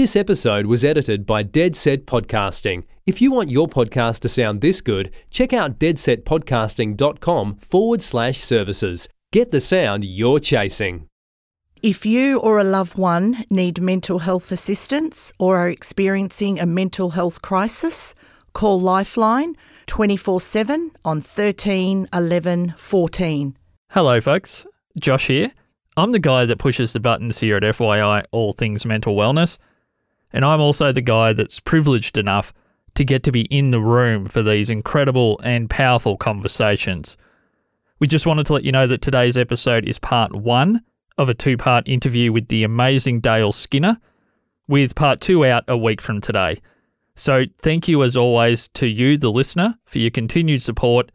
This episode was edited by Dead Set Podcasting. If you want your podcast to sound this good, check out deadsetpodcasting.com forward slash services. Get the sound you're chasing. If you or a loved one need mental health assistance or are experiencing a mental health crisis, call Lifeline 24 7 on 13 11 14. Hello, folks. Josh here. I'm the guy that pushes the buttons here at FYI All Things Mental Wellness, and I'm also the guy that's privileged enough to get to be in the room for these incredible and powerful conversations. We just wanted to let you know that today's episode is part one of a two part interview with the amazing Dale Skinner, with part two out a week from today. So, thank you as always to you, the listener, for your continued support,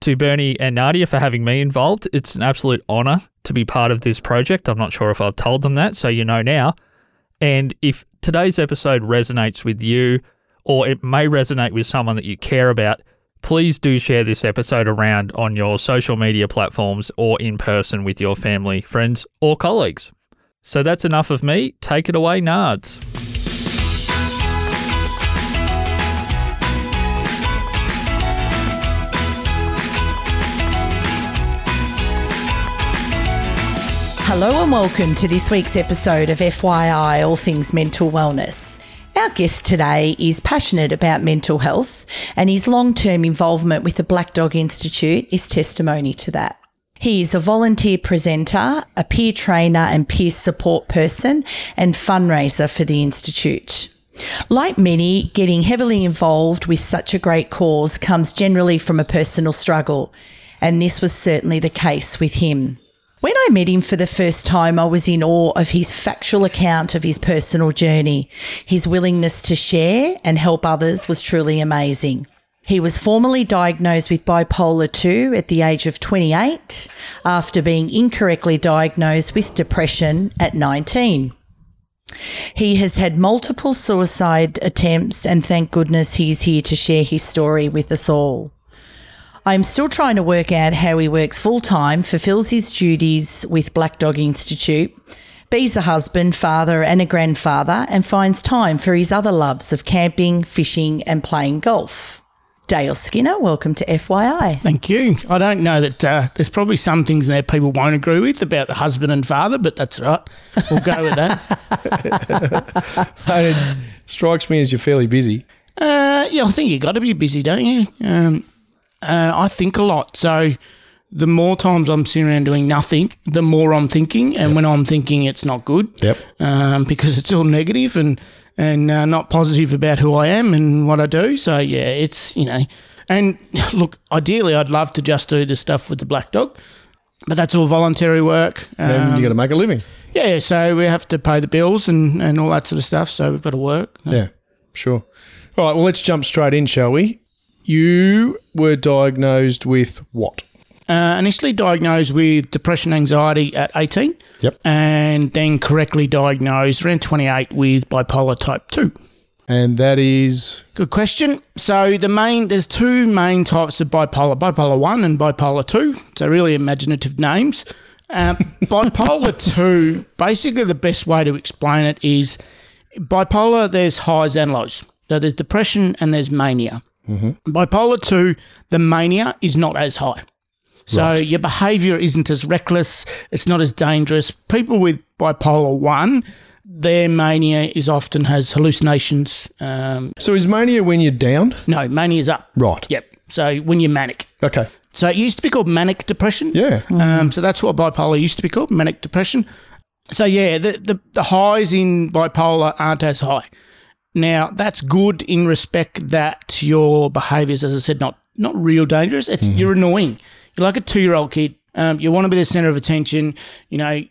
to Bernie and Nadia for having me involved. It's an absolute honour to be part of this project. I'm not sure if I've told them that, so you know now. And if today's episode resonates with you, or it may resonate with someone that you care about, please do share this episode around on your social media platforms or in person with your family, friends, or colleagues. So that's enough of me. Take it away, Nards. Hello and welcome to this week's episode of FYI All Things Mental Wellness. Our guest today is passionate about mental health, and his long term involvement with the Black Dog Institute is testimony to that. He is a volunteer presenter, a peer trainer and peer support person, and fundraiser for the Institute. Like many, getting heavily involved with such a great cause comes generally from a personal struggle, and this was certainly the case with him. When I met him for the first time, I was in awe of his factual account of his personal journey. His willingness to share and help others was truly amazing. He was formally diagnosed with bipolar 2 at the age of 28 after being incorrectly diagnosed with depression at 19. He has had multiple suicide attempts, and thank goodness he's here to share his story with us all. I'm still trying to work out how he works full time, fulfills his duties with Black Dog Institute, be's a husband, father, and a grandfather, and finds time for his other loves of camping, fishing, and playing golf. Dale Skinner, welcome to FYI. Thank you. I don't know that uh, there's probably some things there people won't agree with about the husband and father, but that's right. We'll go with that. it strikes me as you're fairly busy. Uh, yeah, I think you've got to be busy, don't you? Um, uh, I think a lot. So the more times I'm sitting around doing nothing, the more I'm thinking. And when I'm thinking, it's not good. Yep. Um, because it's all negative and and uh, not positive about who I am and what I do. So yeah, it's you know. And look, ideally, I'd love to just do the stuff with the black dog, but that's all voluntary work. and Um, you got to make a living. yeah, so we have to pay the bills and, and all that sort of stuff. So we've got to work. Yeah, sure. All right, well, let's jump straight in, shall we? You were diagnosed with what? Uh, initially diagnosed with depression anxiety at 18. Yep. And then correctly diagnosed around 28 with bipolar type 2. And that is Good question. So the main there's two main types of bipolar, bipolar 1 and bipolar 2. So really imaginative names. Um, bipolar 2, basically the best way to explain it is bipolar there's highs and lows. So there's depression and there's mania. Bipolar 2, the mania is not as high. So your behavior isn't as reckless, it's not as dangerous. People with bipolar 1, their mania is often has hallucinations. Um, so is mania when you're down? no, mania's up. Right. Yep. So when you're manic. Okay. So it used to be called manic depression. Yeah. Um, so that's what bipolar used to be called, manic depression. So yeah, the, the, the highs in bipolar aren't as high. Now that's good in respect that your behaviours, as I said, not not real dangerous. It's you're annoying. You're like a two year old kid. Um, you want to be the centre of attention. You know,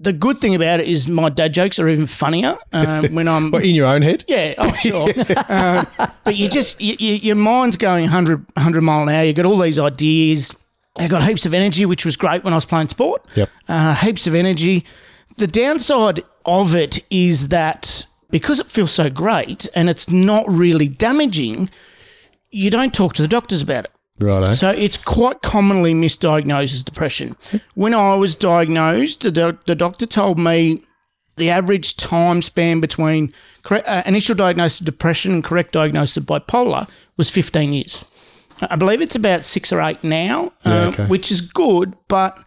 the good thing about it is my dad jokes are even funnier um, when I'm But in your own head? yeah, oh sure. um, but you just you, you, your mind's going 100, 100 mile an hour. You got all these ideas. I got heaps of energy, which was great when I was playing sport. Yep. Uh, heaps of energy. The downside of it is that because it feels so great and it's not really damaging, you don't talk to the doctors about it. Right. So it's quite commonly misdiagnosed as depression. When I was diagnosed, the, the doctor told me the average time span between correct, uh, initial diagnosis of depression and correct diagnosis of bipolar was 15 years. I believe it's about six or eight now, Yeah, uh, okay. which is good, but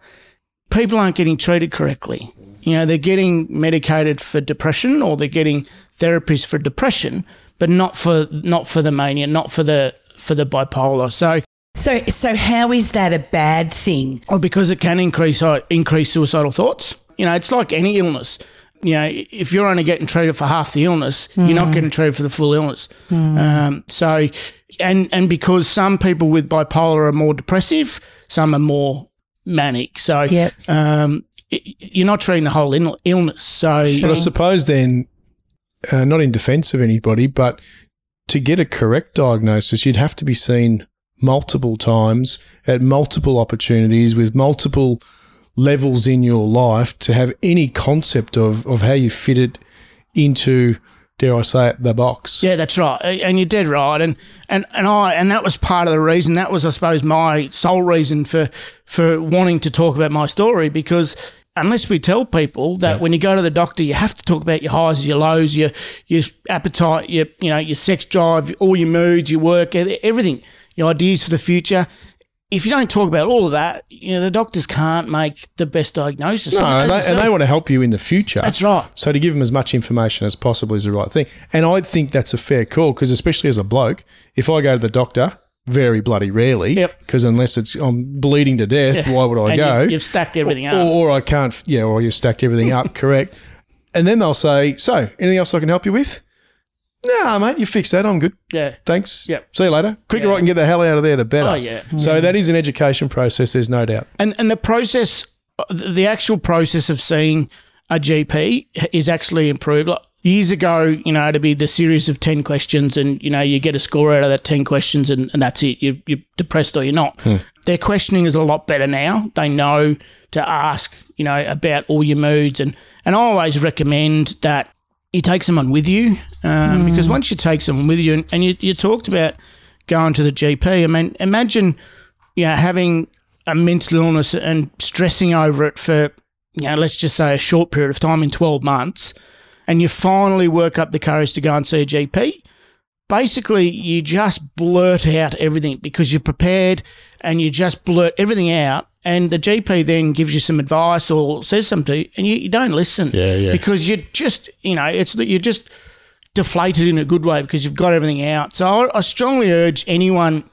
people aren't getting treated correctly. You know, they're getting medicated for depression or they're getting therapies for depression, but not for not for the mania, not for the for the bipolar. So, So, so how is that a bad thing? or because it can increase uh, increase suicidal thoughts. You know, it's like any illness. You know, if you're only getting treated for half the illness, you're not getting treated for the full illness. Um, so, and and because some people with bipolar are more depressive, some are more manic. So, Yep. um, you're not treating the whole Ill- illness. So, But I suppose then, uh, not in defence of anybody, but to get a correct diagnosis, you'd have to be seen multiple times at multiple opportunities with multiple levels in your life to have any concept of, of how you fit it into, dare I say it, the box. Yeah, that's right, and you're dead right. And and and I and that was part of the reason. That was, I suppose, my sole reason for for wanting to talk about my story because. Unless we tell people that when you go to the doctor, you have to talk about your highs, your lows, your your appetite, your you know your sex drive, all your moods, your work, everything, your ideas for the future. If you don't talk about all of that, you know the doctors can't make the best diagnosis. No, and they, and they want to help you in the future. That's right. So to give them as much information as possible is the right thing. And I think that's a fair call because especially as a bloke, if I go to the doctor, very bloody rarely, Yep. because unless it's I'm bleeding to death, why would I and go? You've, you've stacked everything up. or, or I can't, yeah, or you've stacked everything up, correct. And then they'll say, so anything else I can help you with? No, mate, you fixed that. I'm good. yeah. Thanks. Yep. See you later. Quicker Yeah. I can get the hell out of there, the better. Oh, yeah. So mm. that is an education process. There's no doubt. And and the process, uh, the actual process of seeing a GP is actually improved. Like years ago, you know, it'd be the series of ten questions, and you know, you get a score out of that ten questions, and, and that's it. You, you're depressed or you're not. Their questioning is a lot better now. They know to ask, you know, about all your moods, and and I always recommend that you take someone with you um, because once you take someone with you, and, and you, you talked about going to the GP. I mean, imagine you know, having a mental illness and stressing over it for, you know, let's just say a short period of time in 12 months, and you finally work up the courage to go and see a GP, basically you just blurt out everything because you're prepared and you just blurt everything out. And the GP then gives you some advice or says something to you, and you, you don't listen. Yeah, yeah. Because you're just, you know, it's that you're just deflated in a good way because you've got everything out. So I, I strongly urge anyone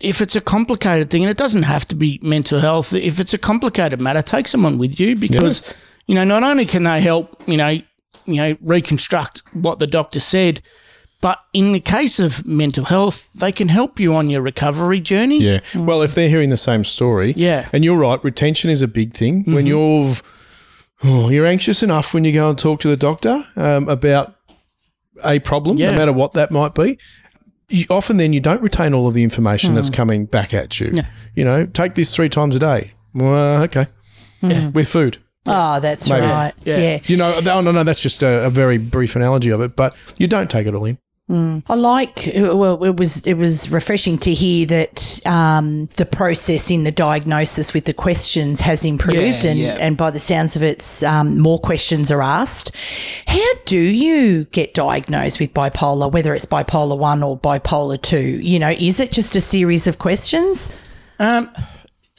if it's a complicated thing, and it doesn't have to be mental health, if it's a complicated matter, take someone with you because, you know, not only can they help, you know, you know, reconstruct what the doctor said, but in the case of mental health, they can help you on your recovery journey. Yeah. Mm. Well, if they're hearing the same story, Yeah. and you're right, retention is a big thing. When mm-hmm. you're oh, you're anxious enough when you go and talk to the doctor um, about a problem, Yeah. no matter what that might be. You, often, then you don't retain all of the information that's mm. coming back at you. Yeah. You know, take this three times a day. Well, okay, with food. Oh, that's Maybe. right. Yeah. yeah. You know, oh, no, no, that's just a, a very brief analogy of it, but you don't take it all in. I like. Well, it was it was refreshing to hear that um, the process in the diagnosis with the questions has improved, Yeah, and yeah. and by the sounds of it, um, more questions are asked. How do you get diagnosed with bipolar, whether it's bipolar one or bipolar two? You know, is it just a series of questions?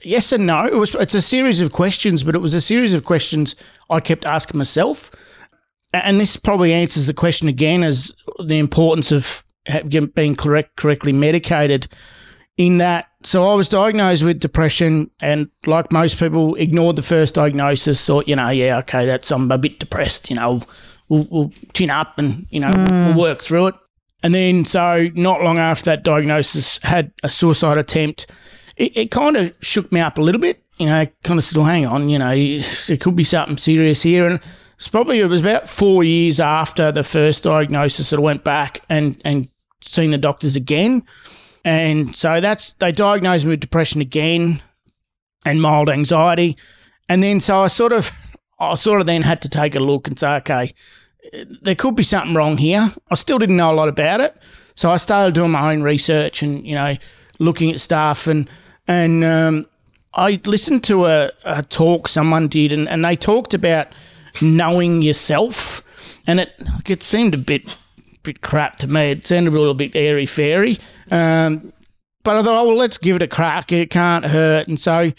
Yes and no. It was. It's a series of questions, but it was a series of questions I kept asking myself, and this probably answers the question again as the importance of being correct, correctly medicated. In that, so I was diagnosed with depression, and like most people, ignored the first diagnosis. Thought, you know, yeah, okay, that's I'm a bit depressed. You know, we'll, we'll chin up and you know we'll mm. work through it. And then, so not long after that diagnosis, had a suicide attempt. It, it kind of shook me up a little bit. You know, kind of said, well, hang on, you know, there could be something serious here. And it's probably, it was about four years after the first diagnosis that I went back and, and seen the doctors again. And so that's, they diagnosed me with depression again and mild anxiety. And then, so I sort of, I sort of then had to take a look and say, okay, there could be something wrong here. I still didn't know a lot about it, so I started doing my own research and you know looking at stuff and and um, I listened to a, a talk someone did and, and they talked about knowing yourself, and it it seemed a bit bit crap to me. It sounded a little bit airy fairy. Um, but I thought, oh well, let's give it a crack. It can't hurt, and so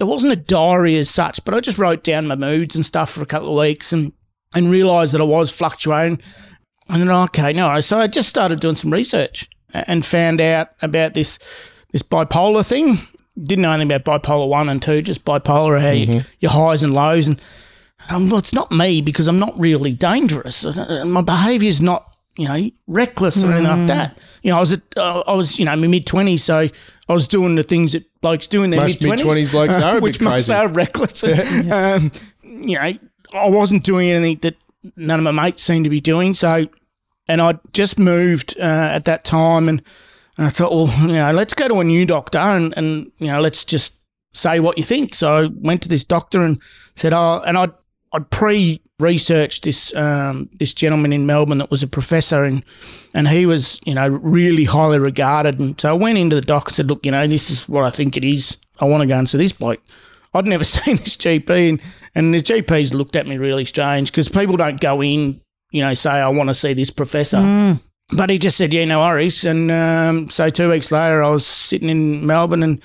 it wasn't a diary as such, but I just wrote down my moods and stuff for a couple of weeks and and realised that I was fluctuating. And then okay, no, so I just started doing some research and found out about this this bipolar thing. Didn't know anything about bipolar one and two, just bipolar, how you, your highs and lows. And um, well, it's not me because I'm not really dangerous. Uh, My behaviour's not, you know, reckless or anything like that. You know, I was at, uh, I was, you know, my mid twenties, so I was doing the things that blokes do in their Most mid mid-twenties blokes are a bit which crazy. are reckless. um, you know, I wasn't doing anything that none of my mates seemed to be doing. So, and I just moved uh, at that time, and, and I thought, well, you know, let's go to a new doctor, and and you know, let's just say what you think. So I went to this doctor and said, oh, and I'd I'd pre-researched this um, this gentleman in Melbourne that was a professor, and and he was you know really highly regarded. And so I went into the doc and said, look, you know, this is what I think it is. I want to go and see this bloke. I'd never seen this GP, and, and the GPs looked at me really strange because people don't go in, you know, say I want to see this professor. But he just said, yeah, no worries. And um, so two weeks later, I was sitting in Melbourne and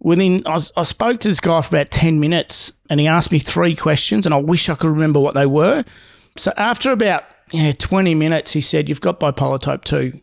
within, I, was, I spoke to this guy for about 10 minutes and he asked me three questions and I wish I could remember what they were. So after about yeah, 20 minutes, he said, you've got bipolar type 2.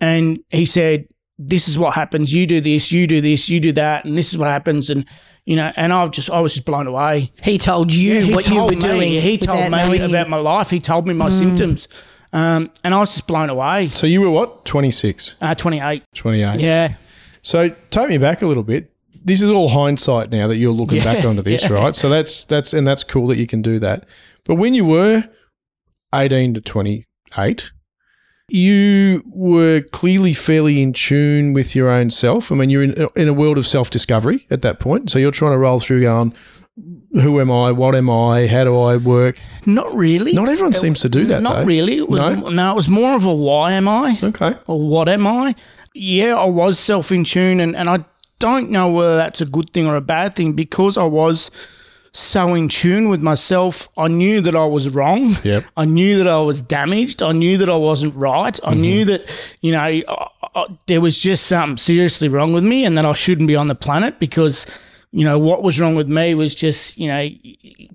And he said, this is what happens. You do this, you do this, you do that, and this is what happens. And, you know, and I've just, I was just blown away. He told you He what you were me- doing. He told me knowing you. about my life. He told me my symptoms. Um, and I was just blown away. So you were what? 26, Uh, 28. 28. Yeah. So take me back a little bit. This is all hindsight now that you're looking back onto this, yeah. right? So that's that's and that's cool that you can do that. But when you were 18 to 28, you were clearly fairly in tune with your own self. I mean, you're in, in a world of self discovery at that point. So you're trying to roll through going, who am I? What am I? How do I work? Not really. Not everyone seems to do that. Not though. really. It was, No? no? it was more of a why am I Okay. or what am I? Yeah, I was self in tune, and, and I don't know whether that's a good thing or a bad thing because I was so in tune with myself. I knew that I was wrong. Yep. I knew that I was damaged. I knew that I wasn't right. Mm-hmm. I knew that, you know, I, I, there was just something seriously wrong with me and that I shouldn't be on the planet because, you know, what was wrong with me was just, you know,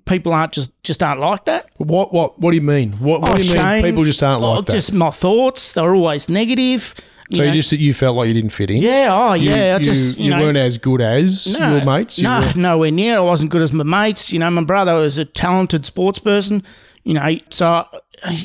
people aren't just, just aren't like that. What what what do you mean? What, what Oh, do you mean? Oh, people just aren't oh, like that. Just my thoughts, they're always negative. so know. you just you felt like you didn't fit in. Yeah, oh You, yeah. I you, just you, you know, weren't as good as no, your mates. You no, were- nowhere near. I wasn't good as my mates. You know, my brother was a talented sports person. You know, so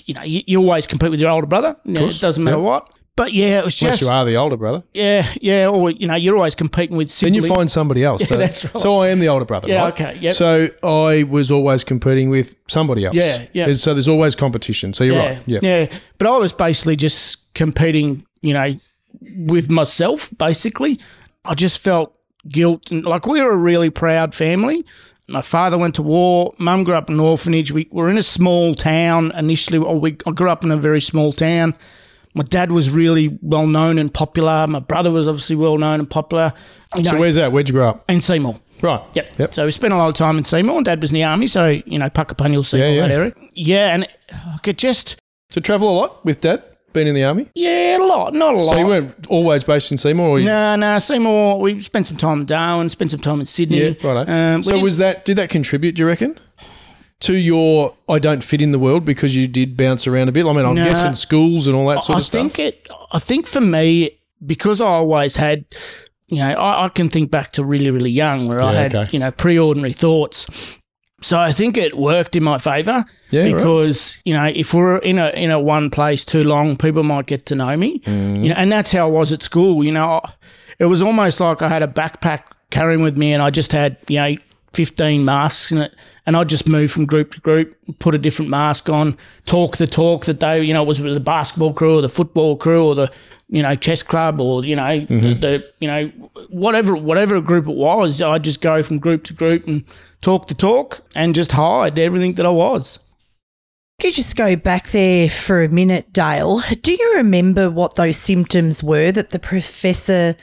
you know you, you always compete with your older brother. You know, it doesn't matter yep. what. But yeah, it was unless just you are the older brother. yeah, yeah. Or you know, you're always competing with. Then you find somebody else. Yeah, don't that's right. So I am the older brother. Yeah, right? okay, yep. So I was always competing with somebody else. Yeah, yeah. So there's always competition. So you're yeah, right. Yeah. yeah. But I was basically just competing. You know, with myself. Basically, I just felt guilt and like we were a really proud family. My father went to war. Mum grew up in an orphanage. We were in a small town initially. Or we, I grew up in a very small town. My dad was really well known and popular. My brother was obviously well known and popular. You So where's that? Where'd you grow up? in Seymour. Right. Yep. Yep. So we spent a lot of time in Seymour. and Dad was in the army, so you know Puckapunyal, Seymour, Yeah, yeah. that area. Yeah, and I could just To travel a lot with dad, Been in the army. yeah, a lot, not a lot. So you weren't always based in Seymour. You, No, no, Seymour. We spent some time in Darwin, spent some time in Sydney. Yeah, right. Um, so was that? Did that contribute? Do you reckon? To your, I don't fit in the world because you did bounce around a bit. I mean, I'm No. guessing schools and all that sort I of stuff. I think it. I think for me, because I always had, you know, I, I can think back to really, really young where I had, okay. you know, pre-ordinary thoughts. So I think it worked in my favour Yeah, right. because you know if we're in a in a one place too long, people might get to know me. Mm. You know, and that's how I was at school. You know, it was almost like I had a backpack carrying with me, and I just had you know. 15 masks in it and I'd just move from group to group put a different mask on talk the talk that they you know it was with the basketball crew or the football crew or the you know chess club or you know Mm-hmm. the, the you know whatever whatever group it was I'd just go from group to group and talk the talk and just hide everything that I was Could you just go back there for a minute, Dale? Do you remember what those symptoms were that the professor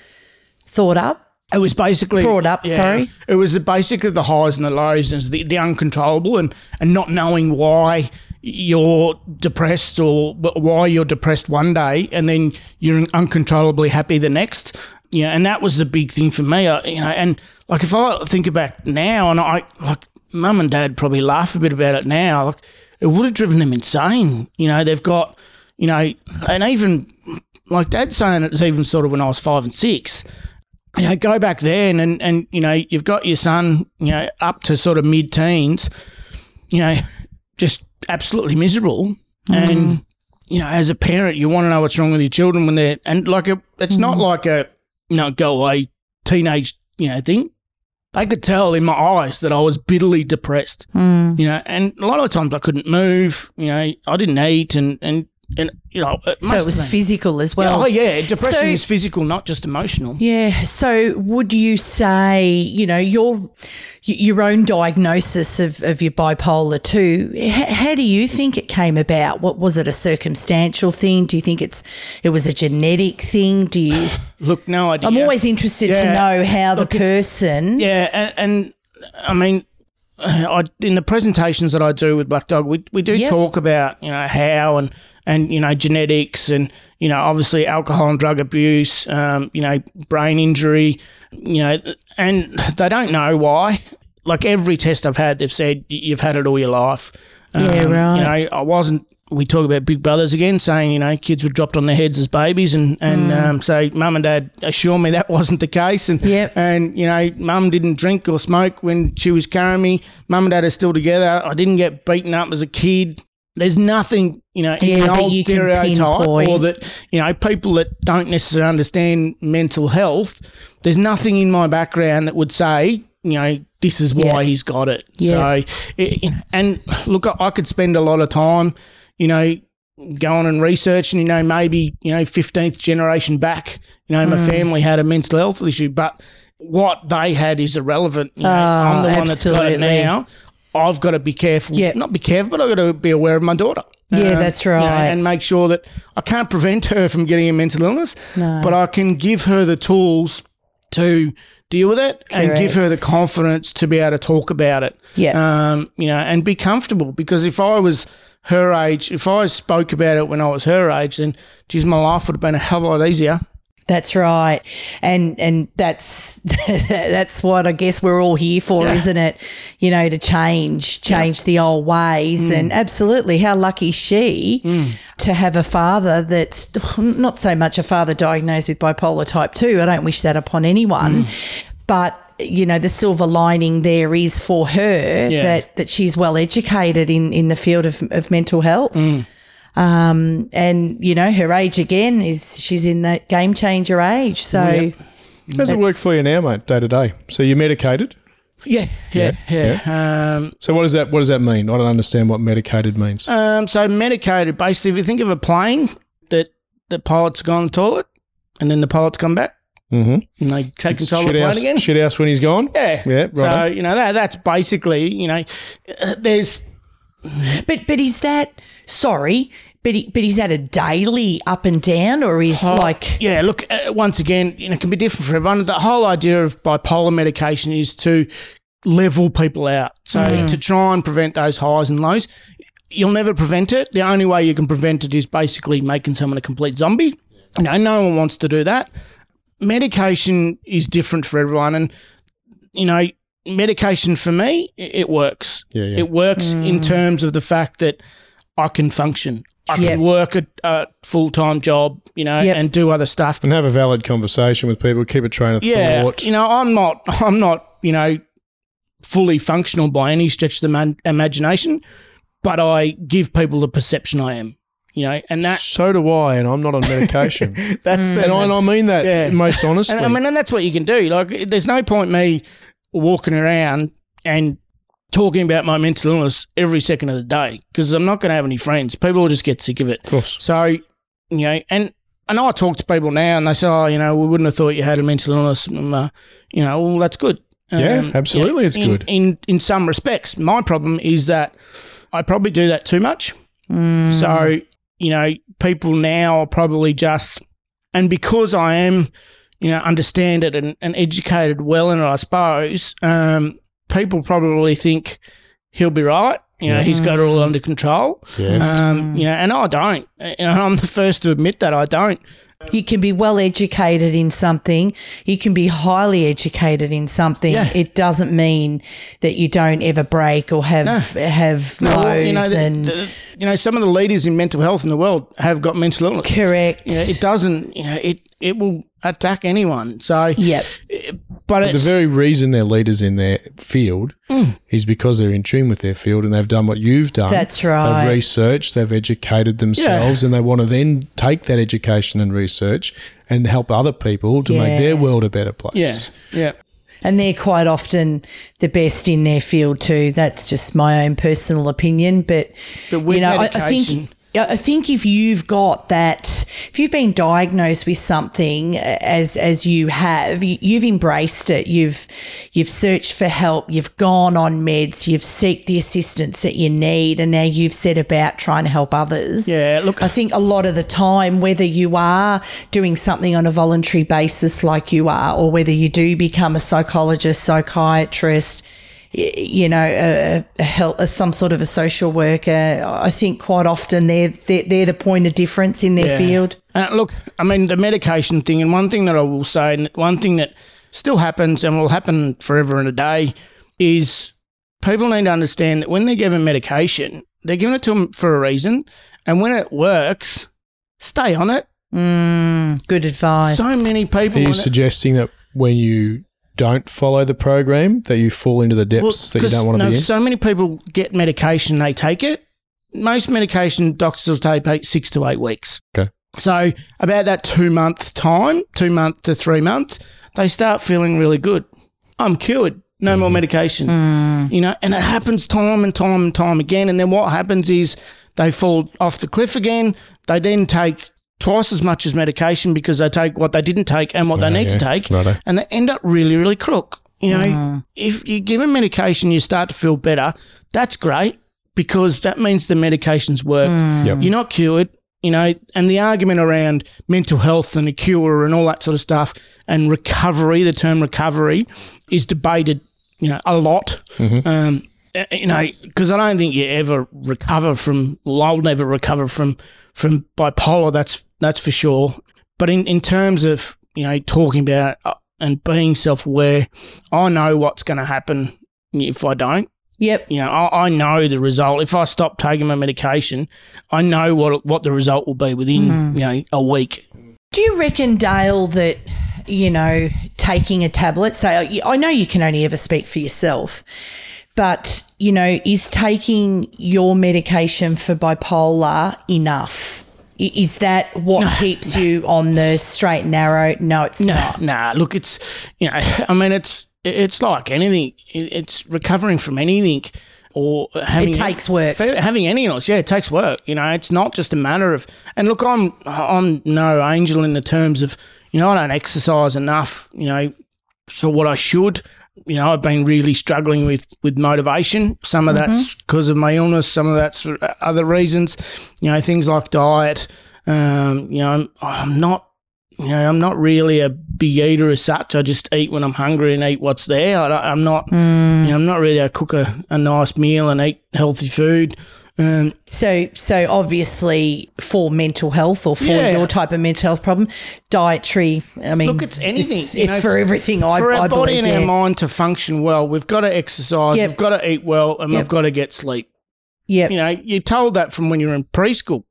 thought up? It was basically Brought up, sorry? It was the- basically the highs and the lows, and the, the uncontrollable, and and not knowing why you're depressed or why you're depressed one day, and then you're uncontrollably happy the next. Yeah, and that was the big thing for me. I, you know, and like if I think back now, and I like mum and dad probably laugh a bit about it now. Like it would have driven them insane. You know, they've got, you know, and even like dad saying it was even sort of when I was five and six you know, go back then and, and, you know, you've got your son, you know, up to sort of mid teens, you know, just absolutely miserable. Mm-hmm. And, you know, as a parent, you want to know what's wrong with your children when they're, and like a, it's not mm-hmm. like a, you know, go away teenage, you know, thing. They could tell in my eyes that I was bitterly depressed, mm. you know, and a lot of times I couldn't move, you know, I didn't eat and, and, and, you know, it So it was physical as well. oh, yeah. Depression So- is physical, not just emotional. Yeah. So, would you say, you know, your your own diagnosis of, of your bipolar two? H- how do you think it came about? What was it? A circumstantial thing? Do you think it's it was a genetic thing? Do you? Look, no idea. I'm always interested to know how Look, the person. Yeah, and, and I mean, I in the presentations that I do with Black Dog, we we do Yep. talk about you know how and and you know genetics and you know obviously alcohol and drug abuse, um, you know brain injury, you know, and they don't know why. Like every test I've had, they've said you've had it all your life. Yeah, Um, right. You know, I wasn't. We talk about big brothers again, saying you know kids were dropped on their heads as babies, and and um, so mum and dad assure me that wasn't the case, and Yep. and you know mum didn't drink or smoke when she was carrying me. Mum and dad are still together. I didn't get beaten up as a kid. There's nothing you know in Yeah, that old stereotype or that you know people that don't necessarily understand mental health. There's nothing in my background that would say you know this is why Yeah. he's got it. Yeah. So it, and look, I- could spend a lot of time, you know, going and researching, you know, maybe, you know, 15th generation back, you know, my Mm. family had a mental health issue, but what they had is irrelevant. You know, I'm the Oh, one that's got it absolutely. now. I've got to be careful. Yeah. Not be careful, but I've got to be aware of my daughter. Yeah, that's you know, right. and make sure that I can't prevent her from getting a mental illness, No. but I can give her the tools to deal with it and give her the confidence to be able to talk about it Yeah. um, you know, and be comfortable. Because if I was her age, if I spoke about it when I was her age, then geez, my life would have been a hell of a lot easier. That's right, and and that's that's what I guess we're all here for, Yeah. isn't it? You know, to change change the old ways, Mm. and absolutely, how lucky she to have a father that's not so much a father diagnosed with bipolar type two. I don't wish that upon anyone, Mm. but. You know, the silver lining there is for her Yeah. that, that she's well educated in, in the field of, of mental health. Mm. Um, and you know, her age again is she's in that game changer age. So Yep. How's it work for you now, mate, day to day? So you're medicated. Yeah, yeah, yeah. Um, So what does that what does that mean? I don't understand what medicated means. um, so medicated, basically, if you think of a plane that the pilots go on the toilet and then the pilots come back mm-hmm. and they take control of the plane house, again. shit house when he's gone. Yeah, Yeah, So right. you know that that's basically you know uh, there's But but is that sorry? But he, but is that a daily up and down, or is Oh, like yeah look uh, once again you know it can be different for everyone. The whole idea of bipolar medication is to level people out. So to try and prevent those highs and lows you'll never prevent it. The only way you can prevent it is basically making someone a complete zombie. You know no one wants to do that. Medication is different for everyone and you know medication for me it works Yeah, yeah. it works in mm. terms of the fact that i can function i Yep. can work a, a full-time job you know Yep. and do other stuff And have a valid conversation with people. Keep a train of yeah thought. you know i'm not i'm not you know fully functional by any stretch of the man- imagination but i give people the perception i am you know and that so do I, and I'm not on medication. that's mm. the, and, I, and I mean that Yeah. most honestly. And I mean, and that's what you can do. Like, there's no point me walking around and talking about my mental illness every second of the day because I'm not going to have any friends. People will just get sick of it. of course. So, you know, and and I talk to people now, and they say, "Oh, you know, we wouldn't have thought you had a mental illness." And, uh, you know, well, that's good. Um, yeah, absolutely, it's in, good. in in some respects. My problem is that I probably do that too much. Mm. So, you know, people now are probably just, and because I am, you know, understand it and, and educated well in it, I suppose, um, people probably think he'll be right. You know, he's got it all under control. Yes. Um, you know, and I don't. And I'm the first to admit that I don't. You can be well educated in something. You can be highly educated in something. Yeah. It doesn't mean that you don't ever break or have have No, lows well, you know, the- and the- you know, some of the leaders in mental health in the world have got mental illness. correct. You know, it doesn't. You know, it it will attack anyone. So, Yep. but the very reason they're leaders in their field mm. is because they're in tune with their field and they've done what you've done. That's right. They've researched, they've educated themselves, and they want to then take that education and research and help other people to Yeah. make their world a better place. yeah, yeah. and they're quite often the best in their field too. That's just my own personal opinion, but, But with you know, I, I think. I think if you've got that, if you've been diagnosed with something as as you have, you, you've embraced it. You've you've searched for help. You've gone on meds. You've seeked the assistance that you need, and now you've set about trying to help others. Yeah, look- I think a lot of the time, whether you are doing something on a voluntary basis like you are, or whether you do become a psychologist, psychiatrist, you know, a, a help, a, some sort of a social worker, I think quite often they're, they're, they're the point of difference in their Yeah. field. Uh, look, I mean, the medication thing, and one thing that I will say, and one thing that still happens and will happen forever and a day, is people need to understand that when they're given medication, they're giving it to them for a reason. And when it works, stay on it. Mm, good advice. So many people. Are you when it- suggesting that when you don't follow the program, that you fall into the depths that you don't want to no, be in? So many people get medication, they take it. Most medication doctors will take eight, six to eight weeks. Okay. So about that two month time, two month to three months, they start feeling really good. I'm cured. No more mm-hmm. medication. Mm. You know, and it happens time and time and time again. And then what happens is they fall off the cliff again. They then take twice as much as medication because they take what they didn't take and what they need to take, Righto. and they end up really, really crook. You know, if you give them medication, you start to feel better. That's great because that means the medications work. Yep. You're not cured. You know, and the argument around mental health and a cure and all that sort of stuff and recovery, the term recovery, is debated, you know, a lot. Um, uh, Uh, uh, you know, because I don't think you ever recover from. Well, I'll never recover from from bipolar. That's that's for sure. But in in terms of you know talking about uh, and being self aware, I know what's going to happen if I don't. Yep. You know, I, I know the result. If I stop taking my medication, I know what what the result will be within mm-hmm. you know a week. Do you reckon, Dale, that, you know, taking a tablet, say, I know you can only ever speak for yourself, but, you know, is taking your medication for bipolar enough? Is that what keeps you on the straight and narrow? No, it's Nah, not. nah. Look, it's you know, I mean, it's it's like anything. It's recovering from anything, or having It takes work. Having any illness, yeah, it takes work. You know, it's not just a matter of. And look, I'm I'm no angel in the terms of you know I don't exercise enough. You know, so what I should. You know, I've been really struggling with with motivation. Some of that's mm-hmm. because of my illness. Some of that's for uh, other reasons. You know, things like diet. Um, you know, I'm, I'm not you know, I'm not really a big eater as such. I just eat when I'm hungry and eat what's there. I I'm not, mm. you know, I'm not really a cook a, a nice meal and eat healthy food. Um, So, so obviously for mental health or for Yeah. your type of mental health problem, dietary, I mean, Look, it's anything, It's, it's know, for everything. I, for our I body believe, and our mind to function well, we've got to exercise, Yep. we've got to eat well, and Yep. we've got to get sleep. Yep. You know, you're told that from when you're in preschool.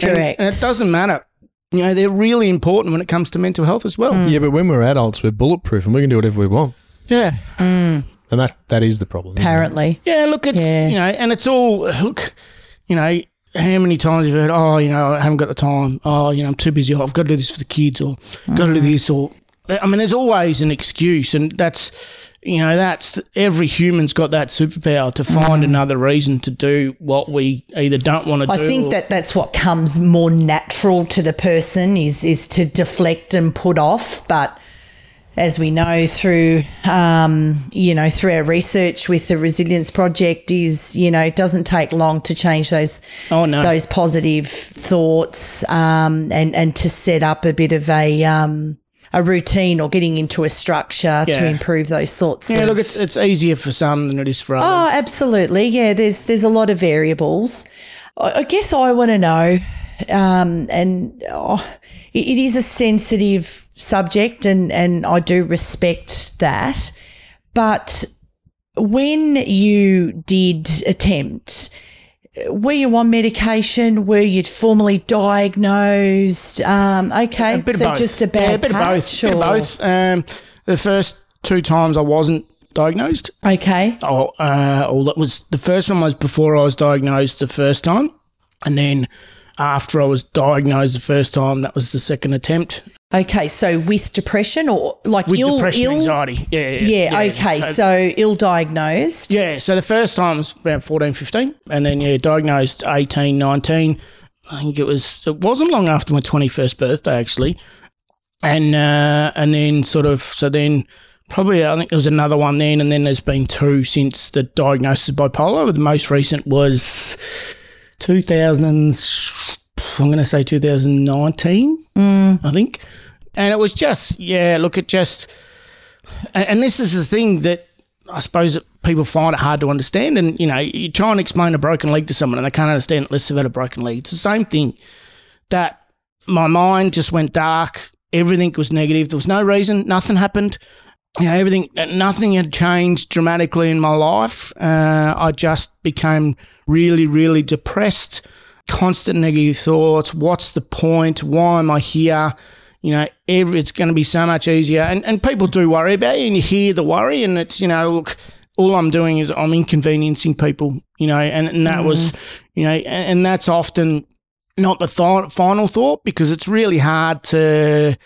Correct. And, it doesn't matter. You know, they're really important when it comes to mental health as well. Yeah, but when we're adults, we're bulletproof and we can do whatever we want. Yeah. And that, that is the problem. Apparently. Yeah, look, it's Yeah. you know, and it's all look, you know, how many times you've heard, oh, you know, I haven't got the time. Oh, you know, I'm too busy. Oh, I've got to do this for the kids, or got to do mm. this, or I mean, there's always an excuse, and that's you know, that's every human's got that superpower to find mm. another reason to do what we either don't want to I do. I think that that's what comes more natural to the person is is to deflect and put off. But as we know through, um, you know, through our research with the Resilience Project, is you know, it doesn't take long to change those Oh, no. those positive thoughts um, and and to set up a bit of a um, a routine or getting into a structure to improve those sorts Yeah, of look, it's, it's easier for some than it is for others. Oh, absolutely. Yeah, there's there's a lot of variables. I, I guess I want to know, um, and oh, it, it is a sensitive subject, and and I do respect that. But when you did attempt, were you on medication? Were you formally diagnosed? Um, okay, a bit so of both. just a bad yeah, a bit of both. patch, Bit of both. Um, the first two times I wasn't diagnosed. Okay, Oh, uh, oh, that was the first one was before I was diagnosed the first time, and then after I was diagnosed the first time, that was the second attempt okay. So with depression or like with ill, depression, ill, anxiety. Yeah, Yeah, okay. So, ill diagnosed. Yeah, so the first time was about 14, 15, and then, yeah, diagnosed 18, 19. I think it was, it wasn't long after my 21st birthday, actually. And, uh, and then sort of, so then probably, I think there was another one then, and then there's been two since the diagnosis of bipolar. The most recent was 2000, and- I'm going to say 2019, mm. I think. And it was just, yeah, look, it just, and, this is the thing that I suppose that people find it hard to understand. And, you know, you try and explain a broken leg to someone and they can't understand it unless they've had a broken leg. It's the same thing that my mind just went dark. Everything was negative. There was no reason. Nothing happened. You know, everything, nothing had changed dramatically in my life. Uh, I just became really, really depressed. Constant negative thoughts. What's the point? Why am I here? You know, every, it's going to be so much easier. And, and people do worry about you and you hear the worry. And it's, you know, look, all I'm doing is I'm inconveniencing people, you know, and, and that was, you know, and, and that's often not the th- final thought because it's really hard to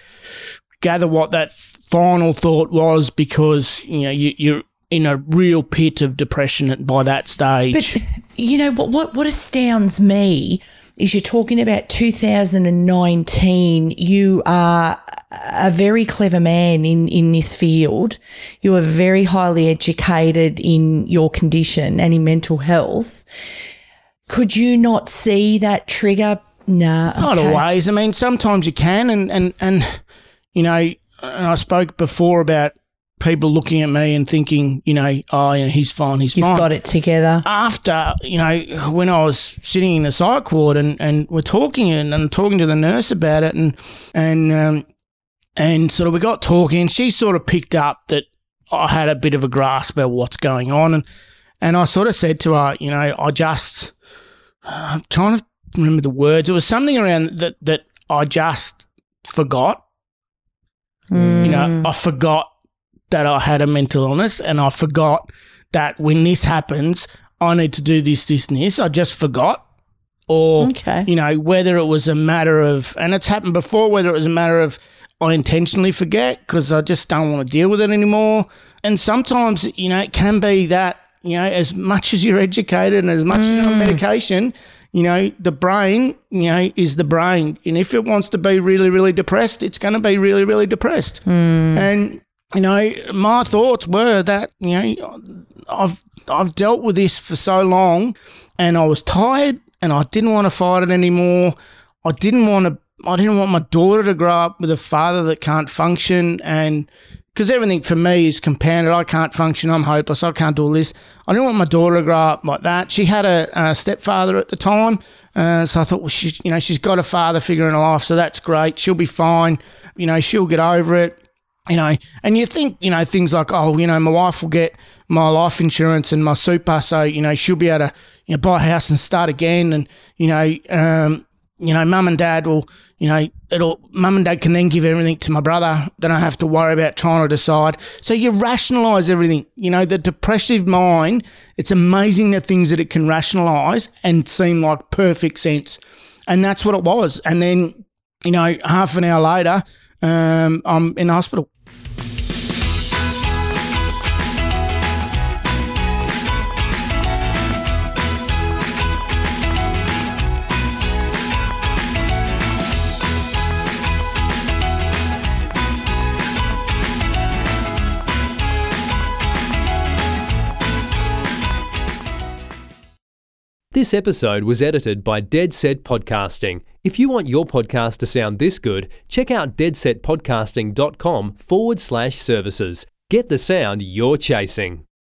gather what that final thought was because, you know, you, you're in a real pit of depression by that stage. But you know what? What what astounds me is you're talking about 2019. You are a very clever man in in this field. You are very highly educated in your condition and in mental health. Could you not see that trigger? Nah, Not always. I mean, sometimes you can, and and and you know, and I spoke before about people looking at me and thinking, you know, oh, know, he's fine, he's You've fine. got it together. After you know, when I was sitting in the psych ward and and we're talking and, and talking to the nurse about it, and and um, and sort of we got talking, and she sort of picked up that I had a bit of a grasp of what's going on, and and I sort of said to her, you know, I just I'm trying to remember the words. It was something around that that I just forgot. Mm. You know, I forgot that I had a mental illness, and I forgot that when this happens, I need to do this, this, and this. I just forgot. Or, Okay. you know, whether it was a matter of, and it's happened before, whether it was a matter of I intentionally forget because I just don't want to deal with it anymore. And sometimes, you know, it can be that, you know, as much as you're educated and as much as you're on mm. medication, you know, the brain, you know, is the brain. And if it wants to be really, really depressed, it's going to be really, really depressed. Hmm. And, you know, my thoughts were that, you know, I've, I've dealt with this for so long and I was tired and I didn't want to fight it anymore. I didn't want to, I didn't want my daughter to grow up with a father that can't function and, because everything for me is compounded. I can't function. I'm hopeless. I can't do all this. I didn't want my daughter to grow up like that. She had a, a stepfather at the time, uh, so I thought, well, she's you know she's got a father figure in her life, so that's great. She'll be fine. You know, she'll get over it. You know, and you think you know things like, oh, you know, my wife will get my life insurance and my super, so you know she'll be able to you know buy a house and start again, and you know, um, you know, mum and dad will, you know, it'll, mum and dad can then give everything to my brother. Then I have to worry about trying to decide. So you rationalize everything. You know, the depressive mind, it's amazing the things that it can rationalize and seem like perfect sense. And that's what it was. And then, you know, half an hour later, um, I'm in the hospital. This episode was edited by Dead Set Podcasting. If you want your podcast to sound this good, check out deadsetpodcasting.com forward slash services. Get the sound you're chasing.